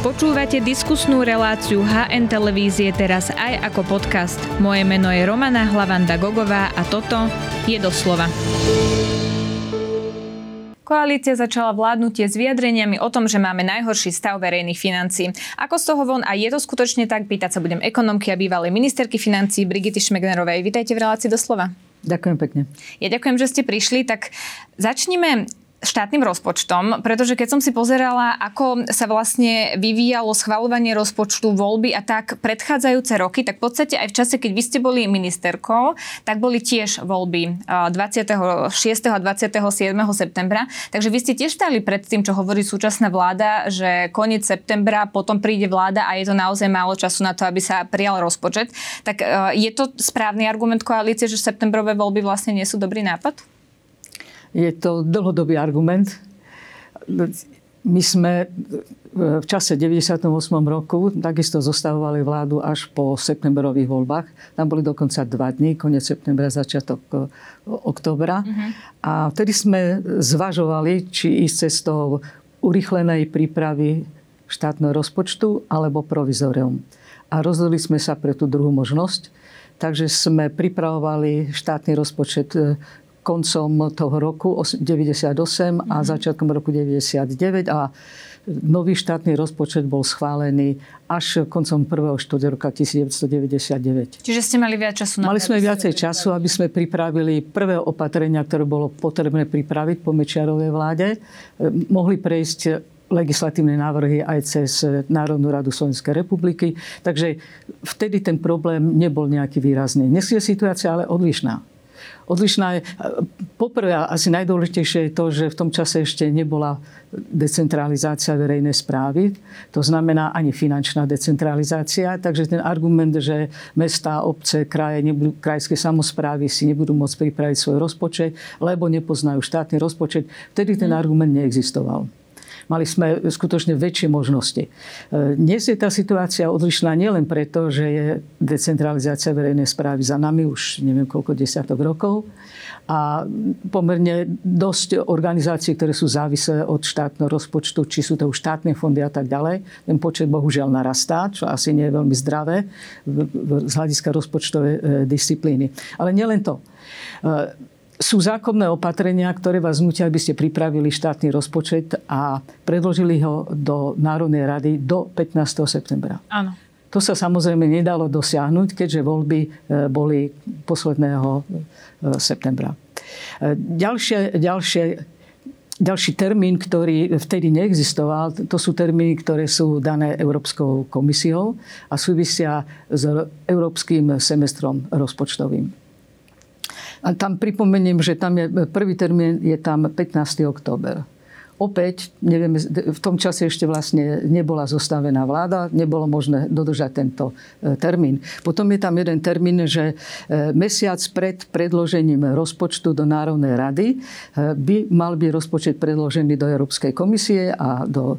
Počúvate diskusnú reláciu HN Televízie teraz aj ako podcast. Moje meno je Romana Hlavanda Gogová a toto je doslova. Koalícia začala vládnutie s vyjadreniami o tom, že máme najhorší stav verejných financií. Ako z toho von a je to skutočne tak? Pýtať sa budem ekonomky a bývalej ministerky financií Brigity Šmegnerovej. Vítajte v relácii doslova. Ďakujem pekne. Ja ďakujem, že ste prišli. Tak začnime štátnym rozpočtom, pretože keď som si pozerala, ako sa vlastne vyvíjalo schvalovanie rozpočtu, voľby a tak predchádzajúce roky, tak v podstate aj v čase, keď vy ste boli ministerkou, tak boli tiež voľby 26. a 27. septembra. Takže vy ste tiež stali pred tým, čo hovorí súčasná vláda, že koniec septembra, potom príde vláda a je to naozaj málo času na to, aby sa prijal rozpočet. Tak je to správny argument koalície, že septembrové voľby vlastne nie sú dobrý nápad? Je to dlhodobý argument. My sme v čase 98. roku takisto zostavovali vládu až po septembrových voľbách. Tam boli dokonca dva dní, koniec septembra, začiatok e, oktobra. Uh-huh. A vtedy sme zvažovali, či ísť cestou urychlenej prípravy štátneho rozpočtu alebo provizorium. A rozhodli sme sa pre tú druhú možnosť. Takže sme pripravovali štátny rozpočet e, koncom toho roku 98 a mhm. začiatkom roku 99 a nový štátny rozpočet bol schválený až koncom prvého roka 1999. Čiže ste mali viac času na Mali sme viacej času, aby sme pripravili prvé opatrenia, ktoré bolo potrebné pripraviť po Mečiarovej vláde. Mohli prejsť legislatívne návrhy aj cez Národnú radu Slovenskej republiky. Takže vtedy ten problém nebol nejaký výrazný. Dnes je situácia ale odlišná odlišná je. Poprvé asi najdôležitejšie je to, že v tom čase ešte nebola decentralizácia verejnej správy. To znamená ani finančná decentralizácia. Takže ten argument, že mesta, obce, kraje, nebudú, krajské samozprávy si nebudú môcť pripraviť svoj rozpočet, lebo nepoznajú štátny rozpočet, vtedy ten mhm. argument neexistoval mali sme skutočne väčšie možnosti. E, dnes je tá situácia odlišná nielen preto, že je decentralizácia verejnej správy za nami už neviem koľko desiatok rokov a pomerne dosť organizácií, ktoré sú závislé od štátneho rozpočtu, či sú to už štátne fondy a tak ďalej. Ten počet bohužiaľ narastá, čo asi nie je veľmi zdravé z hľadiska rozpočtovej e, disciplíny. Ale nielen to e, sú zákonné opatrenia, ktoré vás nutia, aby ste pripravili štátny rozpočet a predložili ho do Národnej rady do 15. septembra. Áno. To sa samozrejme nedalo dosiahnuť, keďže voľby e, boli posledného e, septembra. E, ďalšie, ďalšie, ďalší termín, ktorý vtedy neexistoval, to sú termíny, ktoré sú dané Európskou komisiou a súvisia s Európskym semestrom rozpočtovým. A tam pripomeniem, že tam je, prvý termín je tam 15. október opäť, neviem, v tom čase ešte vlastne nebola zostavená vláda, nebolo možné dodržať tento e, termín. Potom je tam jeden termín, že e, mesiac pred predložením rozpočtu do Národnej rady e, by mal byť rozpočet predložený do Európskej komisie a do,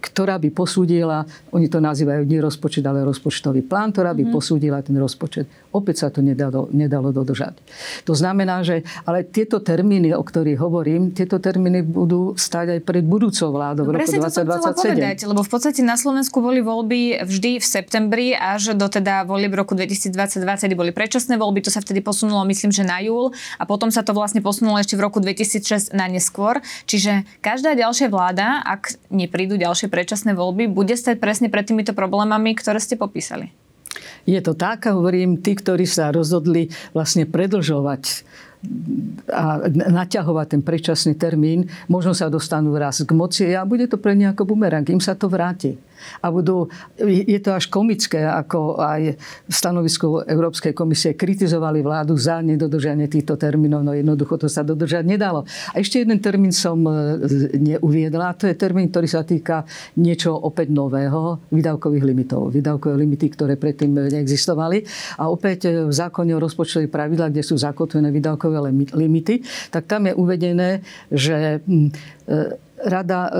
ktorá by posúdila, oni to nazývajú nie rozpočet, ale rozpočtový plán, ktorá by mm. posúdila ten rozpočet. Opäť sa to nedalo, nedalo dodržať. To znamená, že ale tieto termíny, o ktorých hovorím, tieto termíny budú stať aj pred budúcou vládou v roku 2027. Povedať, lebo v podstate na Slovensku boli voľby vždy v septembri až do teda volieb roku 2020 boli predčasné voľby, to sa vtedy posunulo myslím, že na júl a potom sa to vlastne posunulo ešte v roku 2006 na neskôr. Čiže každá ďalšia vláda, ak neprídu ďalšie predčasné voľby, bude stať presne pred týmito problémami, ktoré ste popísali. Je to tak, hovorím, tí, ktorí sa rozhodli vlastne predlžovať a naťahovať ten predčasný termín, možno sa dostanú raz k moci a bude to pre nejako bumerang. Im sa to vráti a budú, je to až komické, ako aj v stanovisku Európskej komisie kritizovali vládu za nedodržanie týchto termínov, no jednoducho to sa dodržať nedalo. A ešte jeden termín som e, neuviedla, to je termín, ktorý sa týka niečo opäť nového, výdavkových limitov. Výdavkové limity, ktoré predtým neexistovali. A opäť e, v zákone o rozpočtových pravidlách, kde sú zakotvené výdavkové limity, tak tam je uvedené, že e, Rada e,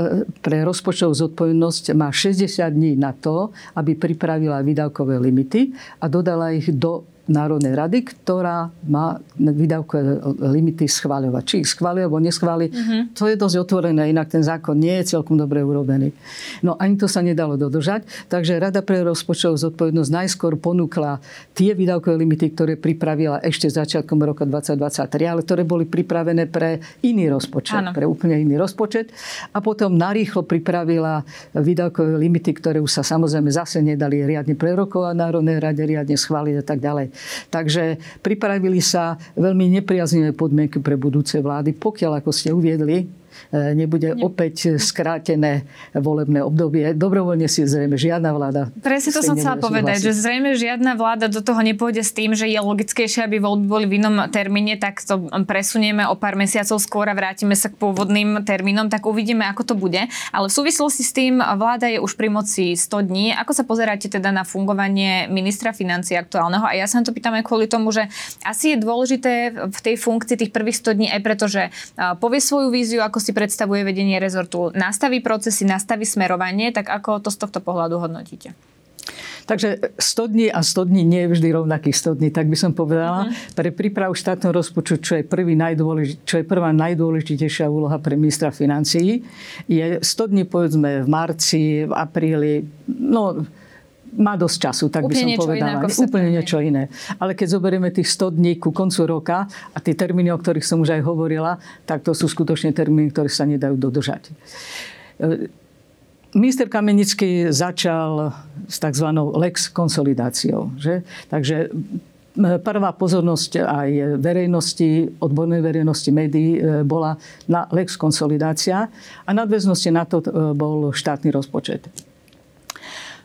pre rozpočtovú zodpovednosť má 60 dní na to, aby pripravila výdavkové limity a dodala ich do Národnej rady, ktorá má výdavkové limity schváľovať. Či ich schvália alebo neschváli, mm-hmm. to je dosť otvorené, inak ten zákon nie je celkom dobre urobený. No ani to sa nedalo dodržať, takže Rada pre rozpočtovú zodpovednosť najskôr ponúkla tie výdavkové limity, ktoré pripravila ešte začiatkom roka 2023, ale ktoré boli pripravené pre iný rozpočet, ano. pre úplne iný rozpočet. A potom narýchlo pripravila výdavkové limity, ktoré už sa samozrejme zase nedali riadne prerokovať Národnej rade, riadne schváliť a tak ďalej. Takže pripravili sa veľmi nepriaznivé podmienky pre budúce vlády, pokiaľ, ako ste uviedli, E, nebude opäť skrátené volebné obdobie. Dobrovoľne si zrejme žiadna vláda. Presne to som chcela povedať, že zrejme žiadna vláda do toho nepôjde s tým, že je logickejšie, aby voľby boli v inom termíne, tak to presunieme o pár mesiacov skôr a vrátime sa k pôvodným termínom, tak uvidíme, ako to bude. Ale v súvislosti s tým vláda je už pri moci 100 dní. Ako sa pozeráte teda na fungovanie ministra financí aktuálneho? A ja sa to pýtam aj kvôli tomu, že asi je dôležité v tej funkcii tých prvých 100 dní aj preto, že povie svoju víziu, ako si predstavuje vedenie rezortu, nastaví procesy, nastaví smerovanie, tak ako to z tohto pohľadu hodnotíte? Takže 100 dní a 100 dní nie je vždy rovnakých 100 dní, tak by som povedala. Uh-huh. Pre prípravu štátneho rozpočtu, čo je, prvý najdôležit, čo je prvá najdôležitejšia úloha pre ministra financií, je 100 dní povedzme v marci, v apríli, no má dosť času, tak úplne by som povedala. Iné, úplne niečo iné. Ale keď zoberieme tých 100 dní ku koncu roka a tie termíny, o ktorých som už aj hovorila, tak to sú skutočne termíny, ktoré sa nedajú dodržať. E, minister Kamenický začal s tzv. lex konsolidáciou. Že? Takže prvá pozornosť aj verejnosti, odbornej verejnosti médií e, bola na lex konsolidácia a nadväznosti na to e, bol štátny rozpočet.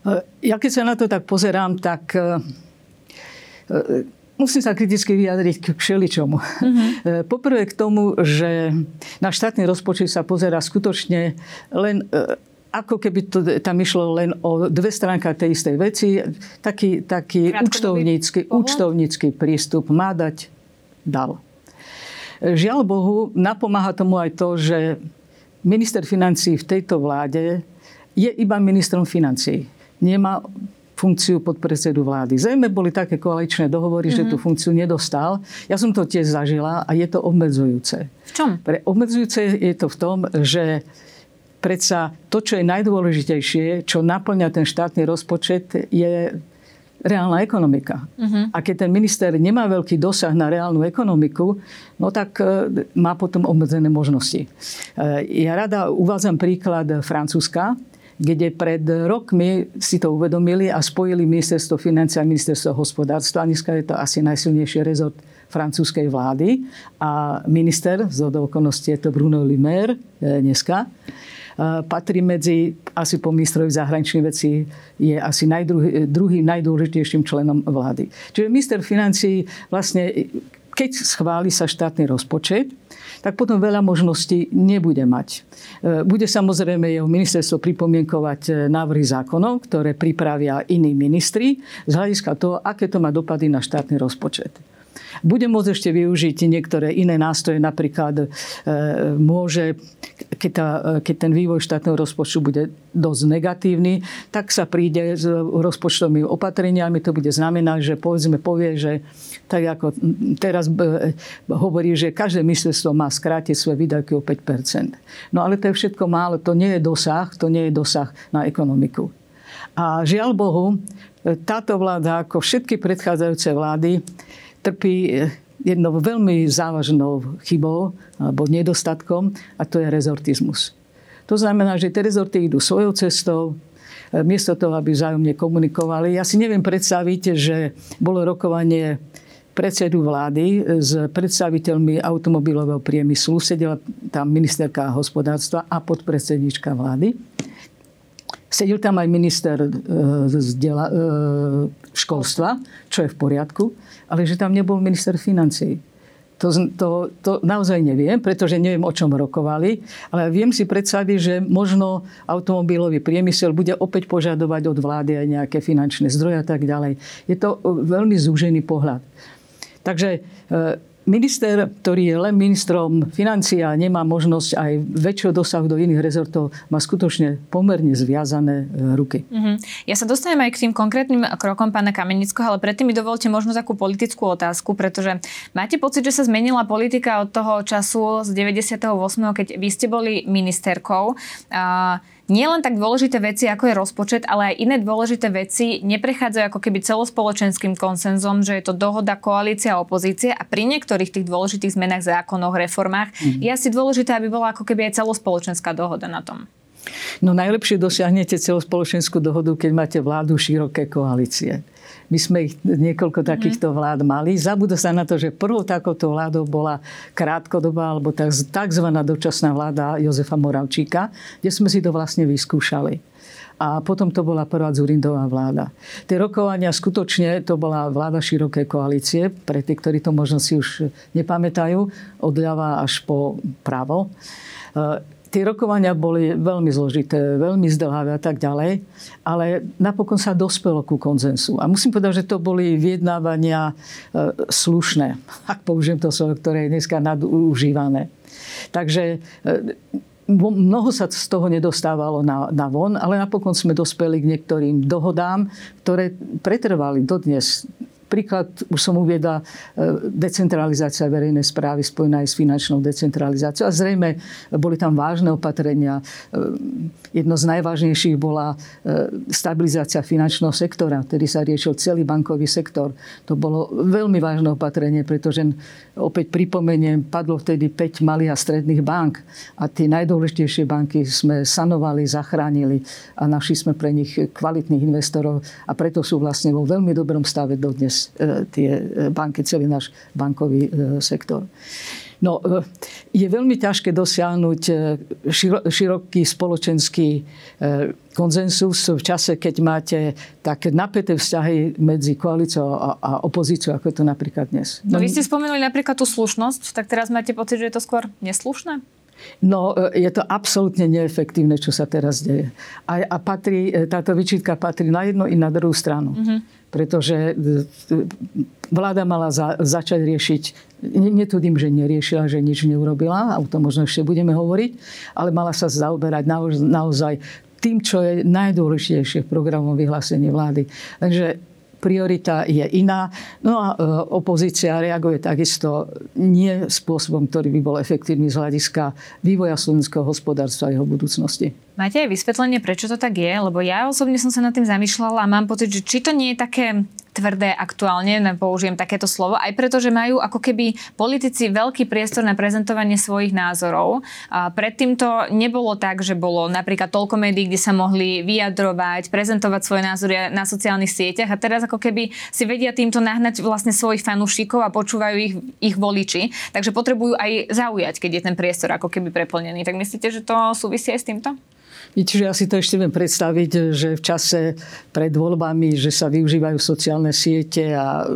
Eh, ja keď sa na to tak pozerám, tak eh, eh, musím sa kriticky vyjadriť k všeličomu. Mm-hmm. Poprvé k tomu, že na štátny rozpočet sa pozera skutočne len ako keby to tam išlo len o dve stránka tej istej veci. Taký, taký účtovnícky, účtovnícky prístup má dať, dal. Žiaľ Bohu, napomáha tomu aj to, že minister financí v tejto vláde je iba ministrom financí nemá funkciu podpredsedu vlády. Zrejme boli také koaličné dohovory, mm-hmm. že tú mhm. funkciu nedostal. Ja som to tiež zažila a je to obmedzujúce. V čom? Pre obmedzujúce je to v tom, že predsa to, čo je najdôležitejšie, čo naplňa ten štátny rozpočet, je reálna ekonomika. Uh-huh. A keď ten minister nemá veľký dosah na reálnu ekonomiku, no tak e, má potom obmedzené možnosti. E, ja rada uvádzam príklad Francúzska, kde pred rokmi si to uvedomili a spojili ministerstvo financí a ministerstvo hospodárstva. Dneska je to asi najsilnejší rezort francúzskej vlády a minister, z okolností je to Bruno Maire e, dneska, e, patrí medzi, asi po ministrovi zahraničných vecí, je asi najdruhý, druhým najdôležitejším členom vlády. Čiže minister financí vlastne, keď schváli sa štátny rozpočet, tak potom veľa možností nebude mať. E, bude samozrejme jeho ministerstvo pripomienkovať e, návrhy zákonov, ktoré pripravia iní ministri z hľadiska toho, aké to má dopady na štátny rozpočet. Bude môcť ešte využiť niektoré iné nástroje, napríklad e, môže, keď, tá, keď ten vývoj štátneho rozpočtu bude dosť negatívny, tak sa príde s rozpočtovými opatreniami. To bude znamenať, že povedzme povie, že tak ako teraz e, hovorí, že každé ministerstvo má skrátiť svoje výdavky o 5% No ale to je všetko málo. To nie je dosah, to nie je dosah na ekonomiku. A žiaľ Bohu, táto vláda, ako všetky predchádzajúce vlády, trpí eh, jednou veľmi závažnou chybou alebo nedostatkom a to je rezortizmus. To znamená, že tie rezorty idú svojou cestou, eh, miesto toho, aby vzájomne komunikovali. Ja si neviem predstaviť, že bolo rokovanie predsedu vlády s predstaviteľmi automobilového priemyslu. Sedela tam ministerka hospodárstva a podpredsednička vlády. Sedel tam aj minister e, zdela, e, školstva, čo je v poriadku ale že tam nebol minister financí. To, to, to naozaj neviem, pretože neviem, o čom rokovali, ale viem si predstaviť, že možno automobilový priemysel bude opäť požadovať od vlády aj nejaké finančné zdroje a tak ďalej. Je to veľmi zúžený pohľad. Takže e, minister, ktorý je len ministrom financií a nemá možnosť aj väčšieho dosahu do iných rezortov, má skutočne pomerne zviazané e, ruky. Uh-huh. Ja sa dostanem aj k tým konkrétnym krokom pána Kamenického, ale predtým mi dovolte možno takú politickú otázku, pretože máte pocit, že sa zmenila politika od toho času z 98., keď vy ste boli ministerkou. Uh, nie len tak dôležité veci, ako je rozpočet, ale aj iné dôležité veci neprechádzajú ako keby celospoločenským konsenzom, že je to dohoda koalícia a opozície a pri niektorých tých dôležitých zmenách, zákonoch, reformách mm-hmm. je asi dôležité, aby bola ako keby aj celospoločenská dohoda na tom. No najlepšie dosiahnete celospoločenskú dohodu, keď máte vládu široké koalície. My sme ich niekoľko mhm. takýchto vlád mali. Zabudol sa na to, že prvou takouto vládou bola krátkodobá alebo tzv. dočasná vláda Jozefa Moravčíka, kde sme si to vlastne vyskúšali. A potom to bola prvá Zurindová vláda. Tie rokovania skutočne, to bola vláda široké koalície, pre tí, ktorí to možno si už nepamätajú, od ľava až po pravo tie rokovania boli veľmi zložité, veľmi zdlhavé a tak ďalej, ale napokon sa dospelo ku konzensu. A musím povedať, že to boli vyjednávania e, slušné, ak použijem to slovo, ktoré je dneska nadužívané. Takže e, mnoho sa z toho nedostávalo na, na von, ale napokon sme dospeli k niektorým dohodám, ktoré pretrvali dodnes. Príklad už som uviedla e, decentralizácia verejnej správy spojená aj s finančnou decentralizáciou. A zrejme boli tam vážne opatrenia. E, jedno z najvážnejších bola e, stabilizácia finančného sektora, ktorý sa riešil celý bankový sektor. To bolo veľmi vážne opatrenie, pretože opäť pripomeniem, padlo vtedy 5 malých a stredných bank a tie najdôležitejšie banky sme sanovali, zachránili a našli sme pre nich kvalitných investorov a preto sú vlastne vo veľmi dobrom stave dodnes tie e, banky, celý náš bankový e, sektor. No, je veľmi ťažké dosiahnuť široký spoločenský konzensus v čase, keď máte také napäté vzťahy medzi koalíciou a opozíciou, ako je to napríklad dnes. No, vy ste spomenuli napríklad tú slušnosť, tak teraz máte pocit, že je to skôr neslušné? No, je to absolútne neefektívne, čo sa teraz deje. A, a patrí, táto vyčítka patrí na jednu i na druhú stranu. Mm-hmm pretože e, vláda mala za, začať riešiť, netudím, že neriešila, že nič neurobila, a o tom možno ešte budeme hovoriť, ale mala sa zaoberať naozaj tým, čo je najdôležitejšie v programovom vyhlásení vlády. Takže priorita je iná. No a e, opozícia reaguje takisto nie spôsobom, ktorý by bol efektívny z hľadiska vývoja slovenského hospodárstva a jeho budúcnosti. Máte aj vysvetlenie, prečo to tak je? Lebo ja osobne som sa nad tým zamýšľala a mám pocit, že či to nie je také tvrdé aktuálne, použijem takéto slovo, aj preto, že majú ako keby politici veľký priestor na prezentovanie svojich názorov. A predtým to nebolo tak, že bolo napríklad toľko médií, kde sa mohli vyjadrovať, prezentovať svoje názory na sociálnych sieťach a teraz ako keby si vedia týmto nahnať vlastne svojich fanúšikov a počúvajú ich, ich voliči, takže potrebujú aj zaujať, keď je ten priestor ako keby preplnený. Tak myslíte, že to súvisí aj s týmto? Čiže ja si to ešte viem predstaviť, že v čase pred voľbami, že sa využívajú sociálne siete a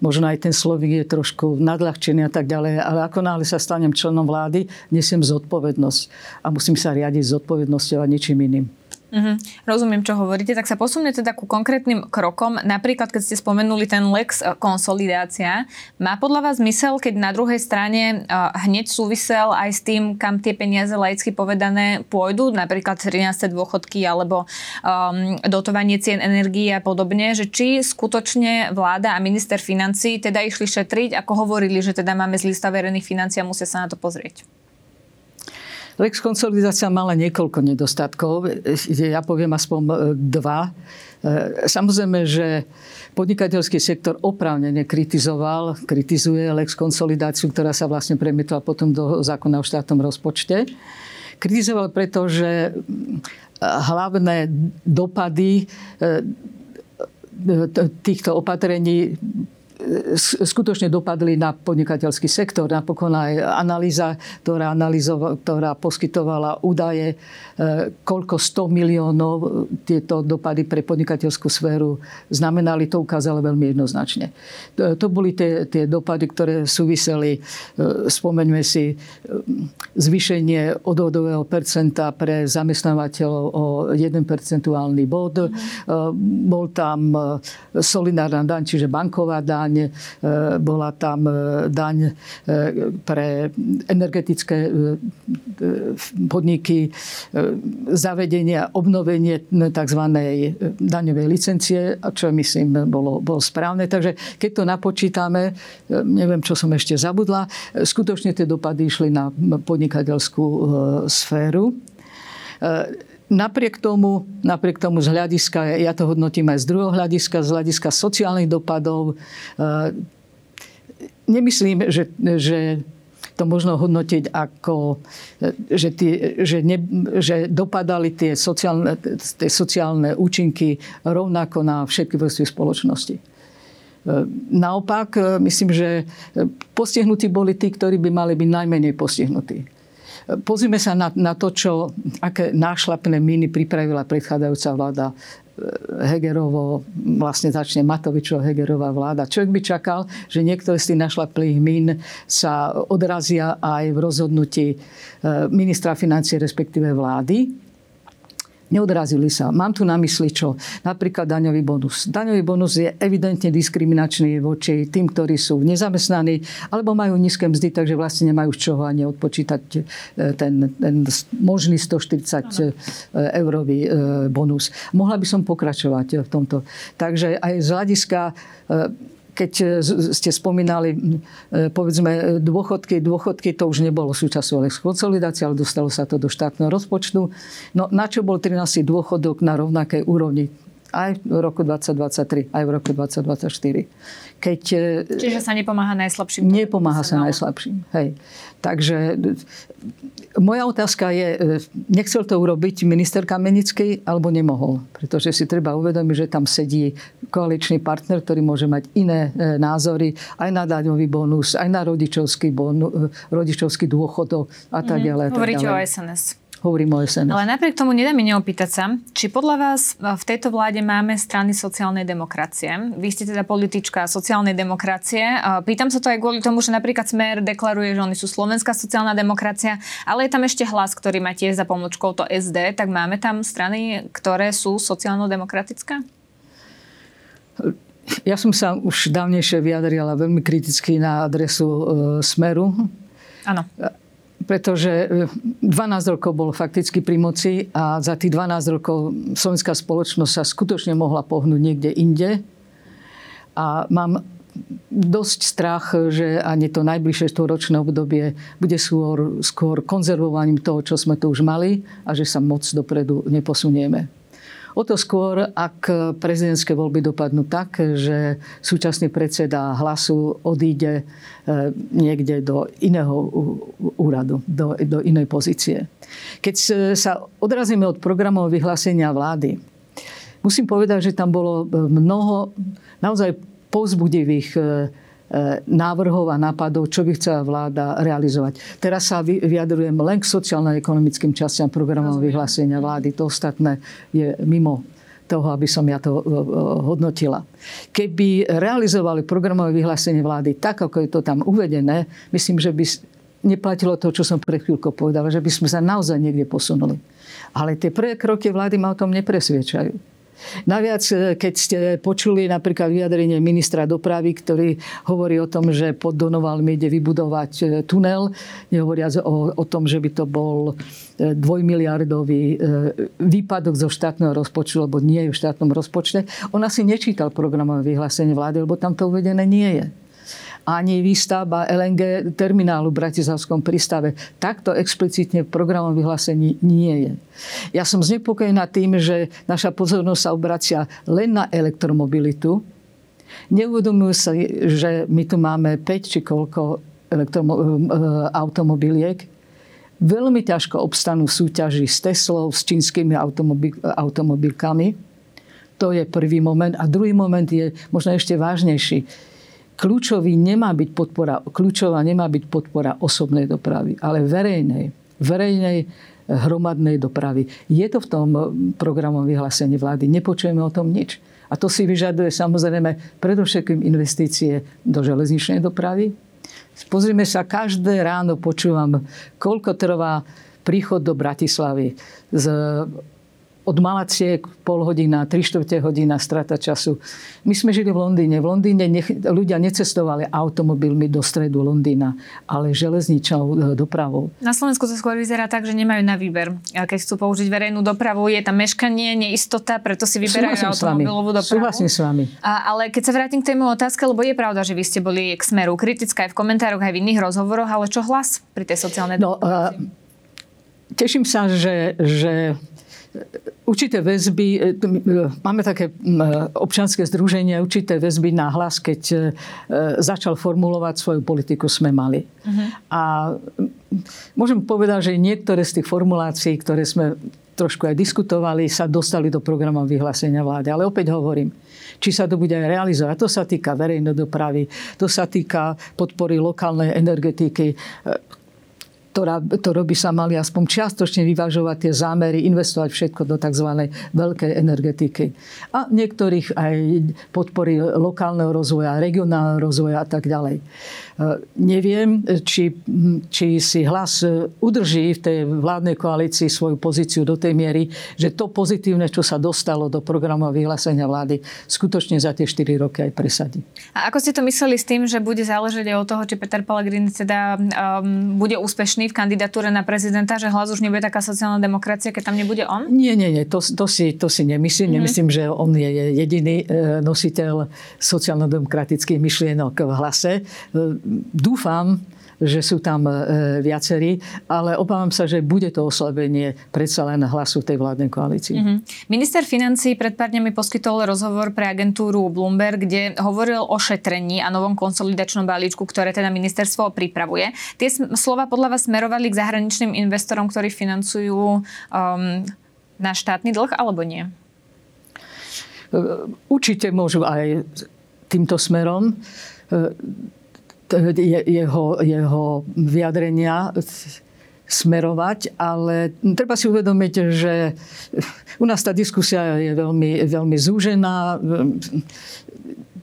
možno aj ten slovik je trošku nadľahčený a tak ďalej. Ale ako náhle sa stanem členom vlády, nesiem zodpovednosť a musím sa riadiť zodpovednosťou a ničím iným. Uh-huh. Rozumiem, čo hovoríte. Tak sa posunie teda ku konkrétnym krokom. Napríklad, keď ste spomenuli ten lex e, konsolidácia, má podľa vás zmysel, keď na druhej strane uh, hneď súvisel aj s tým, kam tie peniaze laicky povedané pôjdu, napríklad 13. dôchodky alebo um, dotovanie cien energií a podobne, že či skutočne vláda a minister financí teda išli šetriť, ako hovorili, že teda máme zlý stav verejných financií a musia sa na to pozrieť. Lex konsolidácia mala niekoľko nedostatkov. Ja poviem aspoň e, dva. E, samozrejme, že podnikateľský sektor oprávne kritizoval, kritizuje Lex konsolidáciu, ktorá sa vlastne premietla potom do zákona o štátnom rozpočte. Kritizoval preto, že hlavné dopady e, týchto opatrení skutočne dopadli na podnikateľský sektor. Napokon aj analýza, ktorá, ktorá poskytovala údaje, e, koľko 100 miliónov tieto dopady pre podnikateľskú sféru znamenali, to ukázalo veľmi jednoznačne. To boli tie, tie dopady, ktoré súviseli, e, spomeňme si, e, zvýšenie odvodového percenta pre zamestnávateľov o 1 percentuálny bod. Mm. Bol tam solidárna daň, čiže banková daň, daň, bola tam daň pre energetické podniky, zavedenie a obnovenie tzv. daňovej licencie, čo myslím bolo, bolo správne. Takže keď to napočítame, neviem, čo som ešte zabudla, skutočne tie dopady išli na podnikateľskú sféru. Napriek tomu, napriek tomu z hľadiska, ja to hodnotím aj z druhého hľadiska, z hľadiska sociálnych dopadov, eh, nemyslím, že, že to možno hodnotiť ako, eh, že, tie, že, ne, že dopadali tie sociálne, tie sociálne účinky rovnako na všetky vrstvy spoločnosti. Eh, naopak, myslím, že postihnutí boli tí, ktorí by mali byť najmenej postihnutí. Pozrime sa na, na to, čo, aké nášlapné míny pripravila predchádzajúca vláda e, Hegerovo, vlastne začne Matovičov Hegerová vláda. Človek by čakal, že niektoré z tých našlaplých mín sa odrazia aj v rozhodnutí e, ministra financie, respektíve vlády neodrazili sa. Mám tu na mysli čo? Napríklad daňový bonus. Daňový bonus je evidentne diskriminačný voči tým, ktorí sú nezamestnaní alebo majú nízke mzdy, takže vlastne nemajú z čoho ani odpočítať e, ten, ten možný 140 e, eurový e, bonus. Mohla by som pokračovať v tomto. Takže aj z hľadiska keď e, ste spomínali, e, povedzme, dôchodky, dôchodky to už nebolo súčasťou konsolidácie, ale dostalo sa to do štátneho rozpočtu. No na čo bol 13. dôchodok na rovnakej úrovni? Aj v roku 2023, aj v roku 2024. Keď, e, Čiže sa nepomáha najslabším? Nepomáha sa najslabším. Hej. Takže moja otázka je, e, nechcel to urobiť minister Kamenický alebo nemohol? Pretože si treba uvedomiť, že tam sedí koaličný partner, ktorý môže mať iné e, názory aj na daňový bonus, aj na rodičovský, bonus, rodičovský dôchodok a tak mhm. ďalej. Mm-hmm. Hovoríte o SNS. Hovorím o SNS. Ale napriek tomu nedá mi neopýtať sa, či podľa vás v tejto vláde máme strany sociálnej demokracie. Vy ste teda politička sociálnej demokracie. Pýtam sa to aj kvôli tomu, že napríklad Smer deklaruje, že oni sú slovenská sociálna demokracia, ale je tam ešte hlas, ktorý má tiež za pomočkou to SD. Tak máme tam strany, ktoré sú sociálno-demokratické? Ja som sa už dávnejšie vyjadrila veľmi kriticky na adresu e, Smeru. Áno pretože 12 e, rokov bol fakticky pri moci a za tých 12 rokov slovenská spoločnosť sa skutočne mohla pohnúť niekde inde. A mám dosť strach, že ani to najbližšie ročné obdobie bude skôr, skôr konzervovaním toho, čo sme tu už mali a že sa moc dopredu neposunieme. O to skôr, ak prezidentské voľby dopadnú tak, že súčasný predseda hlasu odíde e, niekde do iného úradu, do, do inej pozície. Keď sa odrazíme od programov vyhlásenia vlády, musím povedať, že tam bolo mnoho naozaj povzbudivých e, návrhov a nápadov, čo by chcela vláda realizovať. Teraz sa vyjadrujem len k sociálno-ekonomickým častiam programov vyhlásenia vlády. To ostatné je mimo toho, aby som ja to e, e, hodnotila. Keby realizovali programové vyhlásenie vlády tak, ako je to tam uvedené, myslím, že by neplatilo to, čo som pred chvíľkou povedala, že by sme sa naozaj niekde posunuli. Ale tie prvé kroky vlády ma o tom nepresviečajú. Naviac, e, keď ste počuli napríklad vyjadrenie ministra dopravy, ktorý hovorí o tom, že pod Donovalmi ide vybudovať e, tunel, nehovoriac o, o tom, že by to bol e, dvojmiliardový výpadok zo štátneho rozpočtu, lebo nie je v štátnom rozpočte. On asi nečítal programové vyhlásenie vlády, lebo tam to uvedené nie je ani výstavba LNG terminálu v Bratislavskom prístave. Takto explicitne v programom vyhlásení nie je. Ja som znepokojená tým, že naša pozornosť sa obracia len na elektromobilitu. Neuvedomujú sa, že my tu máme 5 či koľko elektromo- e, automobiliek. Veľmi ťažko obstanú v súťaži s Teslou, s čínskymi automobil- automobilkami. To je prvý moment. A druhý moment je možno ešte vážnejší kľúčový nemá byť podpora, kľúčová nemá byť podpora osobnej dopravy, ale verejnej, verejnej eh, hromadnej dopravy. Je to v tom eh, programom vyhlásení vlády. Nepočujeme o tom nič. A to si vyžaduje samozrejme predovšetkým investície do železničnej dopravy. Pozrime sa, každé ráno počúvam, koľko trvá príchod do Bratislavy z od malaciek pol hodina, tri štvrte hodina strata času. My sme žili v Londýne. V Londýne nech, ľudia necestovali automobilmi do stredu Londýna, ale železničnou dopravou. Na Slovensku to skôr vyzerá tak, že nemajú na výber. A keď chcú použiť verejnú dopravu, je tam meškanie, neistota, preto si vyberajú automobilovú dopravu. Súhlasím s vami. A, ale keď sa vrátim k tému otázke, lebo je pravda, že vy ste boli k smeru kritická aj v komentároch, aj v iných rozhovoroch, ale čo hlas pri tej sociálnej no, uh, Teším sa, že, že určité väzby, e, máme také občanské združenie, určité väzby na hlas, keď e, začal formulovať svoju politiku, sme mali. Uh-huh. A môžem povedať, že niektoré z tých formulácií, ktoré sme trošku aj diskutovali, sa dostali do programov vyhlásenia vlády. Ale opäť hovorím, či sa to bude aj realizovať. To sa týka verejnej dopravy, to sa týka podpory lokálnej energetiky, ktorá, ktorá by sa mali aspoň čiastočne vyvažovať tie zámery, investovať všetko do tzv. veľkej energetiky. A niektorých aj podpory lokálneho rozvoja, regionálneho rozvoja a tak ďalej. Neviem, či, či si hlas udrží v tej vládnej koalícii svoju pozíciu do tej miery, že to pozitívne, čo sa dostalo do programu vyhlásenia vlády, skutočne za tie 4 roky aj presadí. A ako ste to mysleli s tým, že bude záležať aj od toho, či Peter Pellegrini teda um, bude úspešný v kandidatúre na prezidenta, že hlas už nebude taká sociálna demokracia, keď tam nebude on? Nie, nie, nie, to, to, si, to si nemyslím. Mm-hmm. Nemyslím, že on je jediný e, nositeľ sociálno-demokratických myšlienok v hlase e, dúfam, že sú tam e, viacerí, ale obávam sa, že bude to oslabenie predsa len hlasu tej vládnej koalícii. Mm-hmm. Minister financí pred pár dňami poskytol rozhovor pre agentúru Bloomberg, kde hovoril o šetrení a novom konsolidačnom balíčku, ktoré teda ministerstvo pripravuje. Tie slova podľa vás smerovali k zahraničným investorom, ktorí financujú um, na štátny dlh, alebo nie? E, určite môžu aj týmto smerom e, jeho, jeho vyjadrenia smerovať, ale treba si uvedomiť, že u nás tá diskusia je veľmi, veľmi zúžená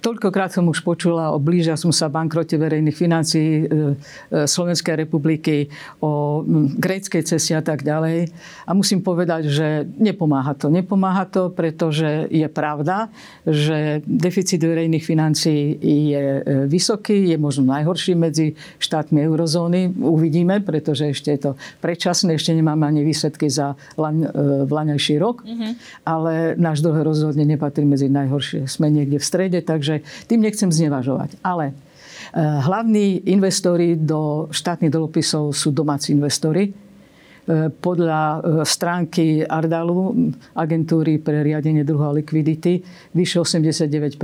toľkokrát som už počula o blížia som sa bankrote verejných financií e, e, Slovenskej republiky, o gréckej ceste a tak ďalej. A musím povedať, že nepomáha to. Nepomáha to, pretože je pravda, že deficit verejných financií je e, vysoký, je možno najhorší medzi štátmi eurozóny. Uvidíme, pretože ešte je to predčasné, ešte nemáme ani výsledky za laň, vlaňajší rok, mm-hmm. ale náš dlh rozhodne nepatrí medzi najhoršie. Sme niekde v strede, takže Takže tým nechcem znevažovať. Ale eh, hlavní investori do štátnych dlhopisov sú domáci investori. Eh, podľa eh, stránky Ardalu, agentúry pre riadenie druhu a likvidity, vyše 89%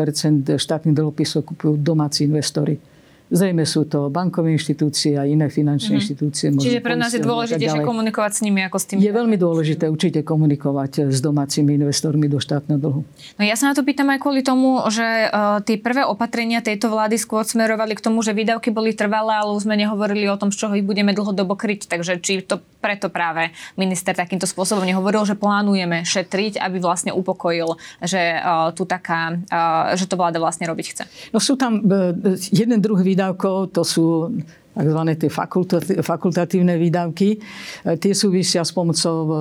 štátnych dlhopisov kupujú domáci investori. Zrejme sú to bankové inštitúcie a iné finančné mm-hmm. inštitúcie. Čiže pre nás je dôležitejšie komunikovať s nimi ako s tými. Je veľmi dôležité určite komunikovať s domácimi investormi do štátneho dlhu. No ja sa na to pýtam aj kvôli tomu, že uh, tie prvé opatrenia tejto vlády skôr smerovali k tomu, že výdavky boli trvalé, ale už sme nehovorili o tom, z čoho ich budeme dlhodobo kryť. Takže či to preto práve minister takýmto spôsobom nehovoril, že plánujeme šetriť, aby vlastne upokojil, že uh, tu taká, uh, že to vláda vlastne robiť chce. No sú tam uh, jeden druh výdavkov, to sú tzv. tie fakultatívne výdavky, e, tie súvisia s pomocou e,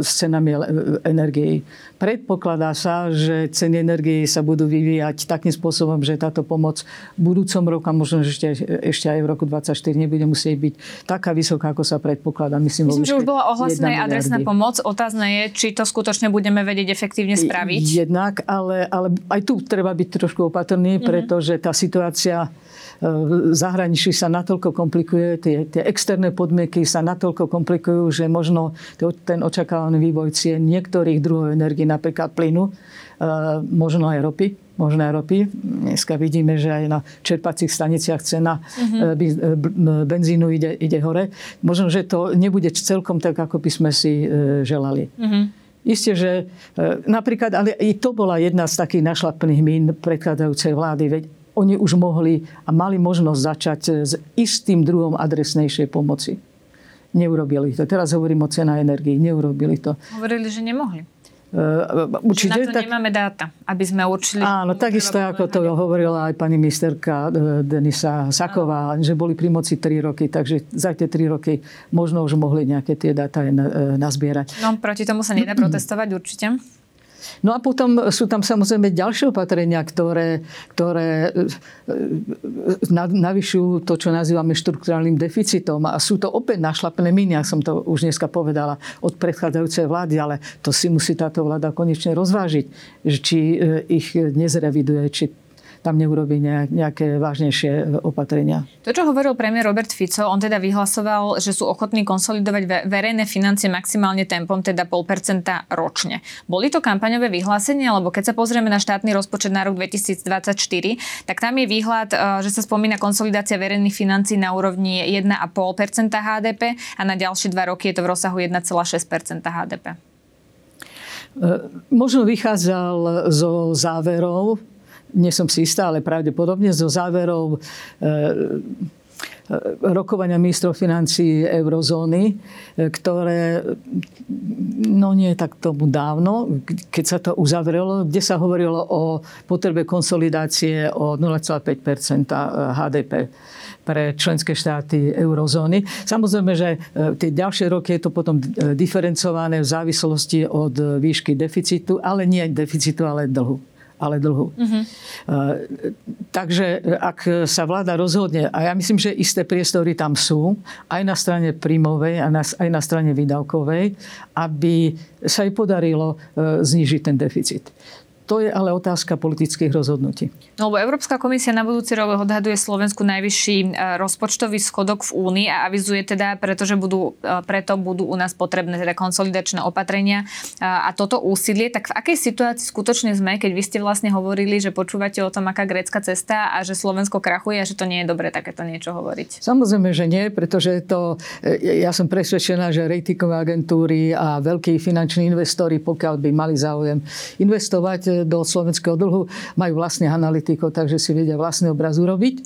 s cenami energií. Predpokladá sa, že ceny energií sa budú vyvíjať takým spôsobom, že táto pomoc v budúcom roku a možno ešte, ešte aj v roku 2024 nebude musieť byť taká vysoká, ako sa predpokladá. Myslím, Myslím že už bola ohlasená adresná pomoc. Otázne je, či to skutočne budeme vedieť efektívne spraviť. Jednak, ale, ale aj tu treba byť trošku opatrný, mm-hmm. pretože tá situácia v zahraničí sa natoľko komplikuje, tie, tie externé podmienky sa natoľko komplikujú, že možno ten očakávaný vývoj cien niektorých druhov energii, napríklad plynu, e, možno aj ropy, možno aj ropy. Dneska vidíme, že aj na čerpacích staniciach cena mm-hmm. benzínu ide, ide hore. Možno, že to nebude celkom tak, ako by sme si želali. Mm-hmm. Isté, že napríklad, ale i to bola jedna z takých našlapných mín predchádzajúcej vlády. Veď oni už mohli a mali možnosť začať s istým druhom adresnejšej pomoci. Neurobili to. Teraz hovorím o cena energii. Neurobili to. Hovorili, že nemohli. určite, na to tak... nemáme dáta, aby sme určili... Áno, takisto ako to hovorila aj pani ministerka Denisa Saková, áno. že boli pri moci 3 roky, takže za tie 3 roky možno už mohli nejaké tie dáta nazbierať. No, proti tomu sa nedá protestovať určite. No a potom sú tam samozrejme ďalšie opatrenia, ktoré, ktoré e, e, navyšujú to, čo nazývame štruktúrálnym deficitom. A sú to opäť našlapené miny, ak som to už dneska povedala, od predchádzajúcej vlády, ale to si musí táto vláda konečne rozvážiť, či e, ich nezreviduje, či tam neurobí nejaké vážnejšie e, opatrenia. To, čo hovoril premiér Robert Fico, on teda vyhlasoval, že sú ochotní konsolidovať verejné financie maximálne tempom, teda 0,5% ročne. Boli to kampaňové vyhlásenia, lebo keď sa pozrieme na štátny rozpočet na rok 2024, tak tam je výhľad, e, že sa spomína konsolidácia verejných financí na úrovni 1,5% HDP a na ďalšie dva roky je to v rozsahu 1,6% HDP. E, možno vychádzal zo záverov nie som si istá, ale pravdepodobne zo záverov e, e, rokovania ministrov financí eurozóny, e, ktoré no nie tak tomu dávno, keď sa to uzavrelo, kde sa hovorilo o potrebe konsolidácie o 0,5 HDP pre členské štáty eurozóny. Samozrejme, že tie ďalšie roky je to potom diferencované v závislosti od výšky deficitu, ale nie deficitu, ale dlhu ale dlhu. Uh-huh. Takže ak sa vláda rozhodne, a ja myslím, že isté priestory tam sú, aj na strane príjmovej, aj na strane výdavkovej, aby sa jej podarilo e, znižiť ten deficit. To je ale otázka politických rozhodnutí. No, lebo Európska komisia na budúci rok odhaduje Slovensku najvyšší e, rozpočtový schodok v Únii a avizuje teda, pretože budú, e, preto budú u nás potrebné teda konsolidačné opatrenia e, a toto úsilie. Tak v akej situácii skutočne sme, keď vy ste vlastne hovorili, že počúvate o tom, aká grécka cesta a že Slovensko krachuje a že to nie je dobre takéto niečo hovoriť? Samozrejme, že nie, pretože to, ja som presvedčená, že rejtikové agentúry a veľkí finanční investori, pokiaľ by mali záujem investovať do slovenského dlhu, majú vlastne analytikov, takže si vedia vlastný obraz urobiť.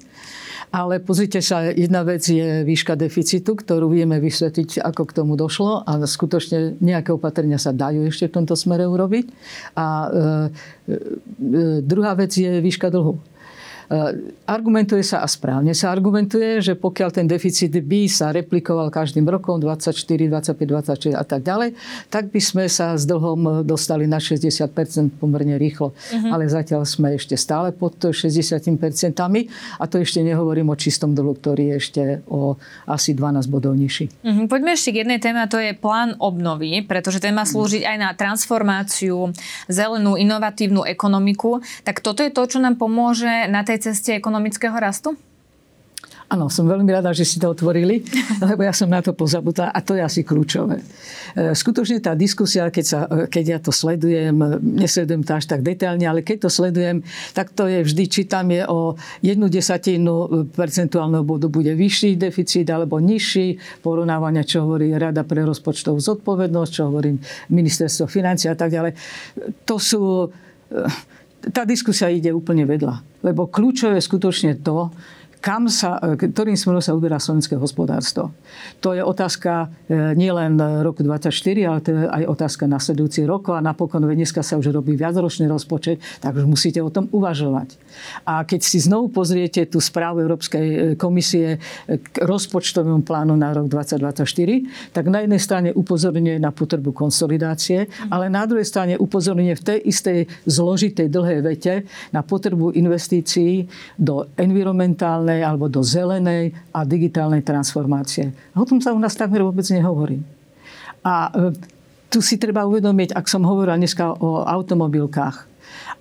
Ale pozrite sa, jedna vec je výška deficitu, ktorú vieme vysvetliť, ako k tomu došlo a skutočne nejaké opatrenia sa dajú ešte v tomto smere urobiť. A e, e, druhá vec je výška dlhu. Eh, argumentuje sa a správne sa argumentuje, že pokiaľ ten deficit by sa replikoval každým rokom 24, 25, 26 a tak ďalej, tak by sme sa s dlhom dostali na 60% pomerne rýchlo. Uh-huh. Ale zatiaľ sme ešte stále pod 60%. A to ešte nehovorím o čistom dlhu, ktorý je ešte o asi 12 bodov nižší. Uh-huh. Poďme ešte k jednej téme, a to je plán obnovy, pretože ten má slúžiť aj na transformáciu, zelenú, inovatívnu ekonomiku. Tak toto je to, čo nám pomôže na tej ceste ekonomického rastu? Áno, som veľmi rada, že si to otvorili, lebo ja som na to pozabudla a to je asi kľúčové. E, skutočne tá diskusia, keď, sa, e, keď ja to sledujem, nesledujem to až tak detailne, ale keď to sledujem, tak to je vždy, či tam je o jednu desatinu percentuálneho bodu bude vyšší deficit alebo nižší, porovnávania, čo hovorí Rada pre rozpočtovú zodpovednosť, čo hovorí Ministerstvo financí a tak ďalej. To sú e, tá diskusia ide úplne vedľa. Lebo kľúčové je skutočne to, kam sa, ktorým smerom sa uberá slovenské hospodárstvo. To je otázka e, nielen roku 24, ale to je aj otázka nasledujúcich rokov a napokon dneska sa už robí viacročný rozpočet, tak už musíte o tom uvažovať. A keď si znovu pozriete tú správu Európskej e, komisie k rozpočtovému plánu na rok 2024, tak na jednej strane upozorňuje na potrebu konsolidácie, ale na druhej strane upozorňuje v tej istej zložitej dlhej vete na potrebu investícií do environmentálnej digitálnej alebo do zelenej a digitálnej transformácie. O tom sa u nás takmer vôbec nehovorí. A e, tu si treba uvedomiť, ak som hovoril dneska o automobilkách,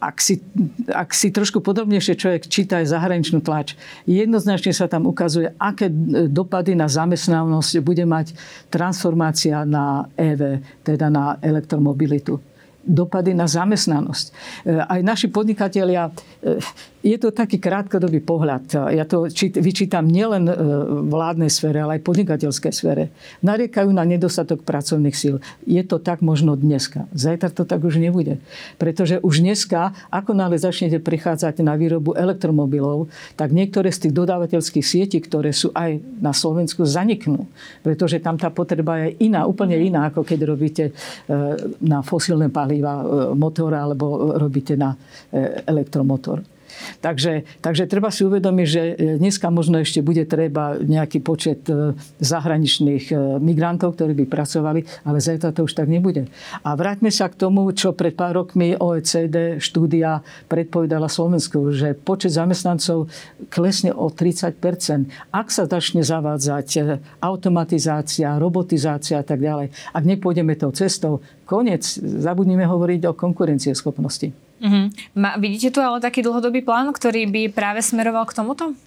ak si, ak si trošku podrobnejšie človek číta aj zahraničnú tlač, jednoznačne sa tam ukazuje, aké dopady na zamestnanosť bude mať transformácia na EV, teda na elektromobilitu dopady na zamestnanosť. E, aj naši podnikatelia e, je to taký krátkodobý pohľad. Ja to vyčítam nielen e, vládnej sfére, ale aj podnikateľskej sfére. Nariekajú na nedostatok pracovných síl. Je to tak možno dneska. Zajtra to tak už nebude. Pretože už dneska, ako náhle začnete prichádzať na výrobu elektromobilov, tak niektoré z tých dodávateľských sietí, ktoré sú aj na Slovensku, zaniknú. Pretože tam tá potreba je iná, úplne iná, ako keď robíte na fosílne paliva paliva motor alebo robíte na elektromotor. Takže, takže treba si uvedomiť, že e, dneska možno ešte bude treba nejaký počet e, zahraničných e, migrantov, ktorí by pracovali, ale zajtra to už tak nebude. A vráťme sa k tomu, čo pred pár rokmi OECD štúdia predpovedala Slovensku, že počet zamestnancov klesne o 30 Ak sa začne zavádzať automatizácia, robotizácia a tak ďalej, ak nepôjdeme tou cestou, koniec, zabudnime hovoriť o konkurencieschopnosti. Mm-hmm. Ma, vidíte tu ale taký dlhodobý plán, ktorý by práve smeroval k tomuto?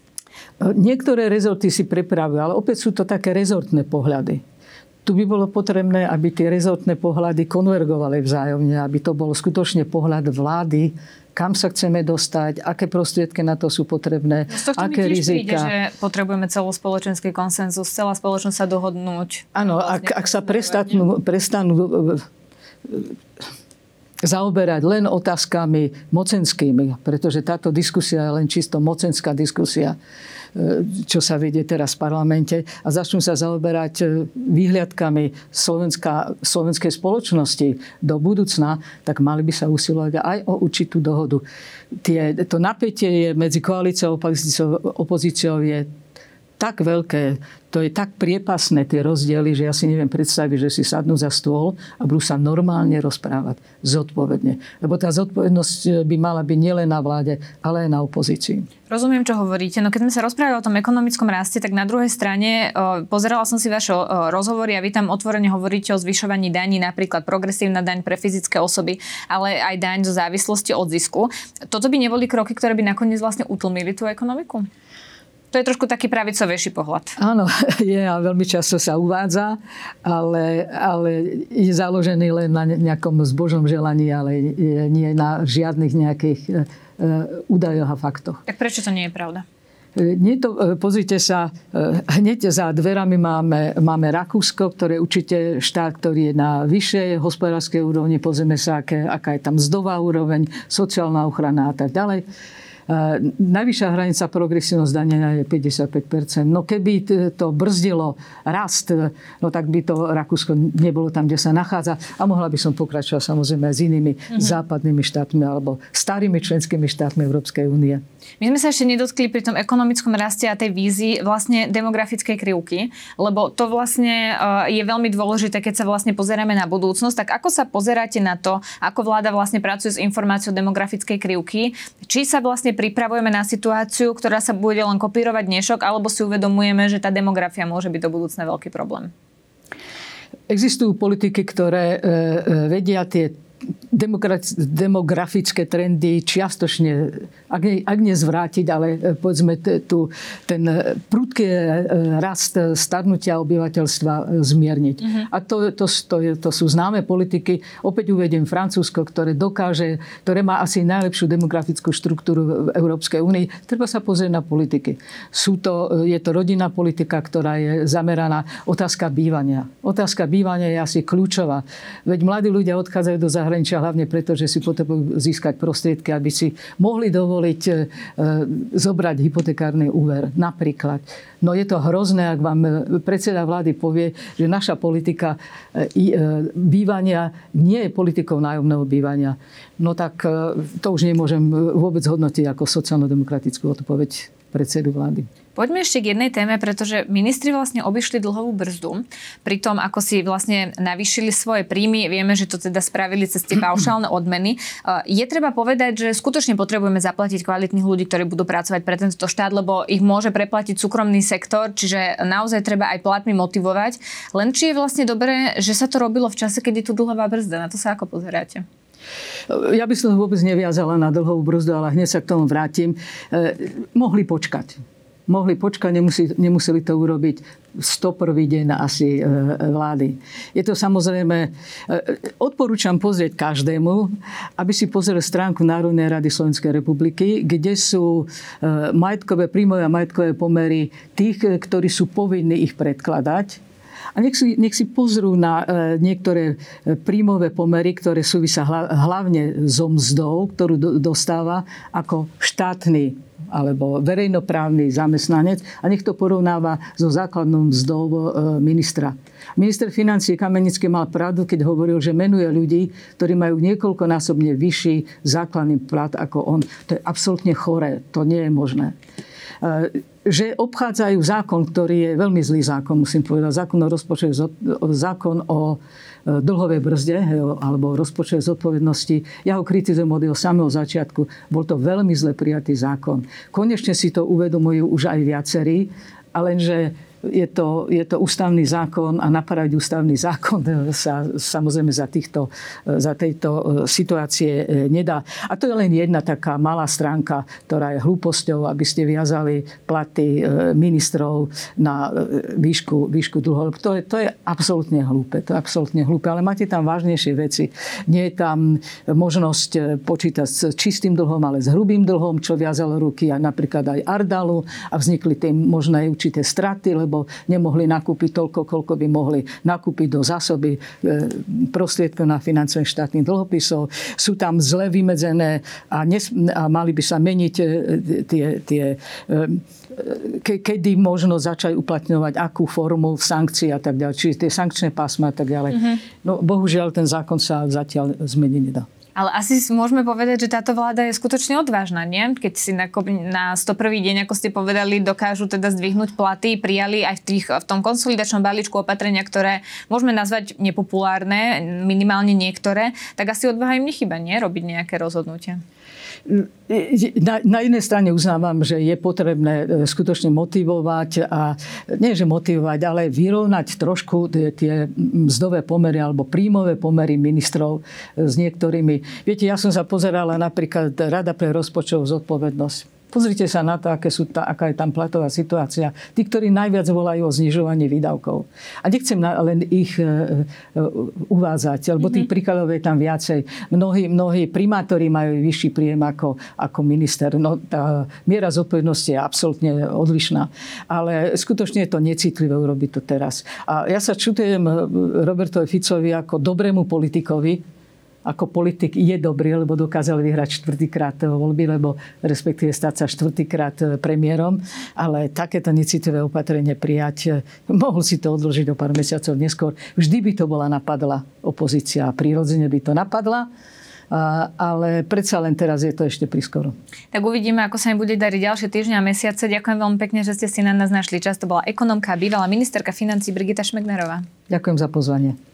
Niektoré rezorty si prepravujú, ale opäť sú to také rezortné pohľady. Tu by bolo potrebné, aby tie rezortné pohľady konvergovali vzájomne, aby to bol skutočne pohľad vlády, kam sa chceme dostať, aké prostriedky na to sú potrebné, no aké rizika. Príde, že potrebujeme celospoločenský konsenzus, celá spoločnosť sa dohodnúť. Áno, vlastne ak, ak sa prestanú, prestanú zaoberať len otázkami mocenskými, pretože táto diskusia je len čisto mocenská diskusia, e, čo sa vedie teraz v parlamente a začnú sa zaoberať e, výhľadkami Slovenska, slovenskej spoločnosti do budúcna, tak mali by sa usilovať aj o určitú dohodu. Tie, to napätie je medzi koalíciou a opozíciou, je tak veľké, to je tak priepasné tie rozdiely, že ja si neviem predstaviť, že si sadnú za stôl a budú sa normálne rozprávať zodpovedne. Lebo tá zodpovednosť eh, by mala byť nielen na vláde, ale aj na opozícii. Rozumiem, čo hovoríte. No keď sme sa rozprávali o tom ekonomickom raste, tak na druhej strane eh, pozerala som si vaše o, rozhovory a vy tam otvorene hovoríte o zvyšovaní daní, napríklad progresívna daň pre fyzické osoby, ale aj daň zo závislosti od zisku. Toto by neboli kroky, ktoré by nakoniec vlastne utlmili tú ekonomiku? To je trošku taký pravicovejší pohľad. Áno, je a veľmi často sa uvádza, ale, ale je založený len na nejakom zbožnom želaní, ale nie na žiadnych nejakých e, e, údajoch a faktoch. Tak prečo to nie je pravda? E, nie to, pozrite sa, hneď za dverami máme, máme Rakúsko, ktoré je určite štát, ktorý je na vyššej hospodárskej úrovni. Pozrieme sa, aké, aká je tam mzdová úroveň, sociálna ochrana a tak ďalej. Najvyššia hranica progresívnosť dania je 55%. No keby to brzdilo rast, no tak by to Rakúsko nebolo tam, kde sa nachádza. A mohla by som pokračovať samozrejme s inými mm-hmm. západnými štátmi alebo starými členskými štátmi Európskej únie. My sme sa ešte nedotkli pri tom ekonomickom raste a tej vízii vlastne demografickej krivky, lebo to vlastne eh, je veľmi dôležité, keď sa vlastne pozeráme na budúcnosť. Tak ako sa pozeráte na to, ako vláda vlastne pracuje s informáciou demografickej krivky? Či sa vlastne pripravujeme na situáciu, ktorá sa bude len kopírovať dnešok, alebo si uvedomujeme, že tá demografia môže byť do budúcna veľký problém? Existujú politiky, ktoré eh, eh, vedia tie demografické trendy čiastočne, ak, nie, ak nie zvrátiť, ale e, povedzme tu, ten prudký e, rast starnutia obyvateľstva zmierniť. Uh-huh. A to, to, to, to sú známe politiky. Opäť uvediem Francúzsko, ktoré dokáže, ktoré má asi najlepšiu demografickú štruktúru v Európskej únii. Treba sa pozrieť na politiky. Sú to, je to rodinná politika, ktorá je zameraná otázka bývania. Otázka bývania je asi kľúčová. Veď mladí ľudia odchádzajú do zahraničia zahraničia hlavne preto, že si potrebujú získať prostriedky, aby si mohli dovoliť e, zobrať hypotekárny úver. Napríklad. No je to hrozné, ak vám e, predseda vlády povie, že naša politika e, bývania nie je politikou nájomného bývania. No tak to už nemôžem vôbec hodnotiť ako sociálno-demokratickú odpoveď predsedu vlády. Poďme ešte k jednej téme, pretože ministri vlastne obišli dlhovú brzdu. Pri tom, ako si vlastne navýšili svoje príjmy, vieme, že to teda spravili cez tie paušálne odmeny. Je treba povedať, že skutočne potrebujeme zaplatiť kvalitných ľudí, ktorí budú pracovať pre tento štát, lebo ich môže preplatiť súkromný sektor, čiže naozaj treba aj platmi motivovať. Len či je vlastne dobré, že sa to robilo v čase, keď je tu dlhová brzda. Na to sa ako pozeráte? Ja by som vôbec neviazala na dlhovú brzdu, ale hneď sa k tomu vrátim. Eh, mohli počkať mohli počkať, nemuseli, nemuseli to urobiť 101. deň asi e, vlády. Je to samozrejme, e, odporúčam pozrieť každému, aby si pozrel stránku Národnej rady Slovenskej republiky, kde sú e, majetkové, príjmové a majetkové pomery tých, ktorí sú povinní ich predkladať A nech si, nech si pozrú na niektoré príjmové pomery, ktoré súvisia hlavne so mzdou, ktorú dostáva ako štátny alebo verejnoprávny zamestnanec a nech to porovnáva so základnou mzdou e, ministra. Minister financí Kamenický mal pravdu, keď hovoril, že menuje ľudí, ktorí majú niekoľkonásobne vyšší základný plat ako on. To je absolútne choré. To nie je možné e, že obchádzajú zákon, ktorý je veľmi zlý zákon, musím povedať. Zákon o rozpočte, zákon o e, dlhovej brzde alebo rozpočet zodpovednosti. Ja ho kritizujem od jeho samého začiatku. Bol to veľmi zle prijatý zákon. Konečne si to uvedomujú už aj viacerí, ale lenže je to, je to ústavný zákon a napadať ústavný zákon sa samozrejme za, týchto, za tejto e, situácie e, nedá. A to je len jedna taká malá stránka, ktorá je hlúposťou, aby ste viazali platy e, ministrov na výšku, výšku dlho. To je, to je absolútne hlúpe. To je absolútne hlúpe. Ale máte tam vážnejšie veci. Nie je tam možnosť počítať s čistým dlhom, ale s hrubým dlhom, čo viazalo ruky aj napríklad aj Ardalu a vznikli tým možné určité straty, lebo lebo nemohli nakúpiť toľko, koľko by mohli nakúpiť do zásoby e, prostriedkov na financovanie štátnych dlhopisov. Sú tam zle vymedzené a, nes- a mali by sa meniť e, tie, tie e, ke- kedy možno začať uplatňovať akú formu sankcií a tak ďalej. Čiže tie sankčné pásma a tak ďalej. Mm-hmm. No bohužiaľ ten zákon sa zatiaľ zmeniť nedá. Ale asi môžeme povedať, že táto vláda je skutočne odvážna, nie? Keď si na, na 101. deň, ako ste povedali, dokážu teda zdvihnúť platy, prijali aj v, tých, v tom konsolidačnom balíčku opatrenia, ktoré môžeme nazvať nepopulárne, minimálne niektoré, tak asi odvaha im nechyba, nie? Robiť nejaké rozhodnutia. Na, na jednej strane uznávam, že je potrebné e, skutočne motivovať a nie, že motivovať, ale vyrovnať trošku tie, tie mzdové pomery alebo príjmové pomery ministrov e, s niektorými. Viete, ja som sa pozerala napríklad Rada pre rozpočtovú zodpovednosť Pozrite sa na to, aké sú ta, aká je tam platová situácia. Tí, ktorí najviac volajú o znižovanie výdavkov. A nechcem len ich e, e, uvázať, lebo tých mm-hmm. príkladov je tam viacej. Mnohí, mnohí primátori majú vyšší príjem ako, ako minister. No, tá miera zodpovednosti je absolútne odlišná. Ale skutočne je to necitlivé urobiť to teraz. A ja sa čutujem Robertovi Ficovi ako dobrému politikovi, ako politik je dobrý, lebo dokázal vyhrať štvrtýkrát voľby, lebo respektíve stať sa štvrtýkrát eh, premiérom, ale takéto necitlivé opatrenie prijať, eh, mohol si to odložiť o pár mesiacov neskôr. Vždy by to bola napadla opozícia, prirodzene by to napadla. Ale predsa len teraz je to ešte priskoro. Tak uvidíme, ako sa im bude dariť ďalšie týždňa a mesiace. Ďakujem veľmi pekne, že ste si na nás našli čas. To bola ekonomka a bývalá ministerka financí Brigita Šmegnerová. Ďakujem za pozvanie.